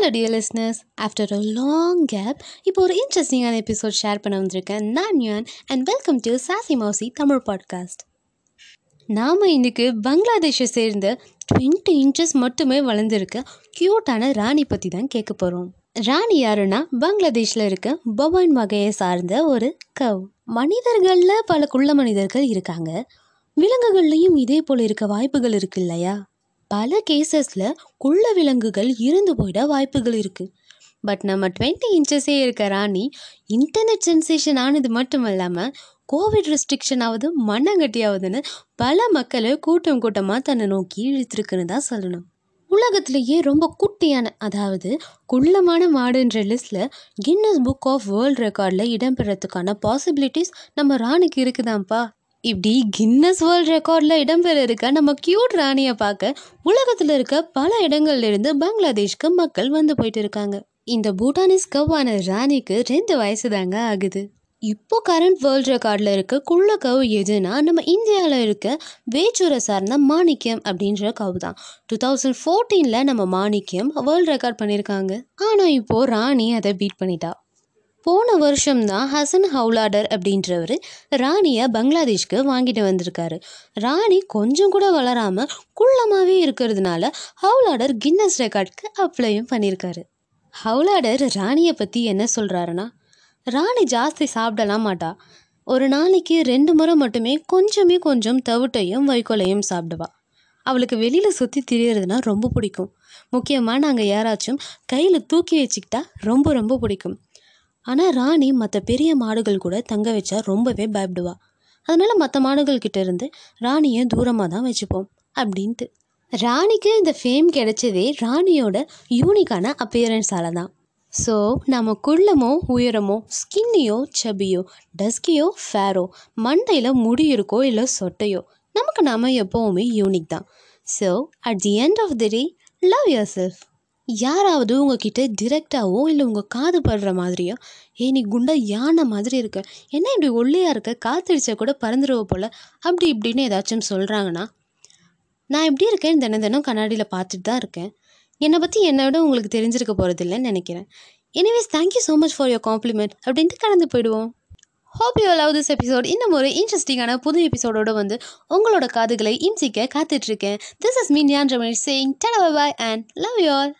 Hello dear listeners after a long gap இப்போ ஒரு இன்ட்ரெஸ்டிங்கான எபிசோட் ஷேர் பண்ண வந்திருக்கேன். நான் யூன் அண்ட் வெல்கம் டு சாசி மௌசி தமிழ் பாட்காஸ்ட் நாம் இன்றைக்கு பங்களாதேஷை சேர்ந்த டுவெண்ட்டி இன்ச்சஸ் மட்டுமே வளர்ந்துருக்க க்யூட்டான ராணி பற்றி தான் கேட்க போகிறோம் ராணி யாருன்னா பங்களாதேஷில் இருக்க பவான் வகையை சார்ந்த ஒரு கவ் மனிதர்களில் பல குள்ள மனிதர்கள் இருக்காங்க. விலங்குகள்லையும் இதே போல் இருக்க வாய்ப்புகள் இருக்கு இல்லையா? பல கேசஸில் குள்ள விலங்குகள் இருந்து போயிட வாய்ப்புகள் இருக்குது பட் நம்ம டுவெண்ட்டி இன்ச்சஸே இருக்க ராணி இன்டர்நெட் சென்சேஷன் ஆனது மட்டும் இல்லாமல் கோவிட் ரெஸ்ட்ரிக்ஷன் ஆகுது மண்ணங்கட்டியாகுதுன்னு பல மக்களை கூட்டம் கூட்டமாக தன்னை நோக்கி இழுத்துருக்குன்னு தான் சொல்லணும். உலகத்திலேயே ரொம்ப குட்டியான அதாவது குள்ளமான மாடுன்ற லிஸ்ட்டில் கின்னஸ் புக் ஆஃப் வேர்ல்ட் ரெக்கார்டில் இடம்பெறத்துக்கான பாசிபிலிட்டிஸ் நம்ம ராணிக்கு இருக்குதாம்ப்பா. இப்படி கின்னஸ் வேர்ல்ட் ரெக்கார்டில் இடம்பெற இருக்க நம்ம கியூட் ராணியை பார்க்க உலகத்தில் இருக்க பல இடங்கள்லேருந்து பங்களாதேஷ்க்கு மக்கள் வந்து போயிட்டு இருக்காங்க. இந்த பூட்டானிஸ் கவ்வான ராணிக்கு ரெண்டு வயசு தாங்க ஆகுது. இப்போ கரண்ட் வேர்ல்ட் ரெக்கார்டில் இருக்க குள்ள கவு எதுனா நம்ம இந்தியாவில் இருக்க வேச்சூரை சார்ந்த மாணிக்கியம் அப்படின்ற கவு தான். டூ தௌசண்ட் ஃபோர்டீனில் நம்ம மாணிக்கியம் வேர்ல்ட் ரெக்கார்ட் பண்ணியிருக்காங்க ஆனால் இப்போது ராணி அதை பீட் பண்ணிட்டா. போன வருஷம் தான் ஹசன் ஹவுலாடர் அப்படின்றவர் ராணியை பங்களாதேஷ்க்கு வாங்கிட்டு வந்திருக்காரு. ராணி கொஞ்சம் கூட வளராமல் குள்ளமாகவே இருக்கிறதுனால ஹவுலாடர் கின்னஸ் ரெக்கார்ட்க்கு அப்ளையும் பண்ணியிருக்காரு. ஹவுலாடர் ராணியை பற்றி என்ன சொல்கிறாருன்னா ராணி ஜாஸ்தி சாப்பிடலாம் மாட்டா. ஒரு நாளைக்கு ரெண்டு முறை மட்டுமே கொஞ்சமே கொஞ்சம் தவிட்டையும் வைக்கோலையும் சாப்பிடுவா. அவளுக்கு வெளியில் சுற்றி திரியறதுனா ரொம்ப பிடிக்கும். முக்கியமாக நாங்கள் யாராச்சும் கையில் தூக்கி வச்சுக்கிட்டா ரொம்ப ரொம்ப பிடிக்கும். ஆனால் ராணி மற்ற பெரிய மாடுகள் கூட தங்க வச்சா ரொம்பவே பயப்படுவா. அதனால் மற்ற மாடுகள்கிட்ட இருந்து ராணியை தூரமாக தான் வச்சுப்போம் அப்படின்ட்டு. ராணிக்கு இந்த ஃபேம் கிடைச்சதே ராணியோட யூனிக்கான அப்பியரன்ஸால தான். ஸோ நம்ம குள்ளமோ உயரமோ ஸ்கின்னியோ சபியோ டஸ்கியோ ஃபேரோ மண்டையில் முடி இருக்கோ இல்லை சொட்டையோ நமக்கு நாம் எப்போவுமே யூனிக் தான். So at the end of the day love yourself யாராவது உங்ககிட்ட டிரெக்டாவோ இல்லை உங்கள் காது படுற மாதிரியோ ஏ நீ குண்டா யானை மாதிரி இருக்க. என்ன இப்படி ஒல்லியாக இருக்க? காத்தடிச்சா கூட பறந்துடுவ போல். அப்படி இப்படின்னு ஏதாச்சும் சொல்கிறாங்கன்னா நான் எப்படி இருக்கேன் தினம் தினம் கண்ணாடியில் பார்த்துட்டு தான் இருக்கேன். என்னை பற்றி என்னை விட உங்களுக்கு தெரிஞ்சிருக்க போகிறதில்லன்னு நினைக்கிறேன். Anyways thank you so much for your compliment அப்படின்ட்டு கடந்து போயிடுவோம். Hope you love this episode இன்னும் ஒரு இன்ட்ரெஸ்டிங்கான புது எபிசோடோட வந்து உங்களோட காதுகளை இம்சிக்க காத்துட்ருக்கேன் திஸ் இஸ் மீன் யான் Ramesh saying tata bye and love you all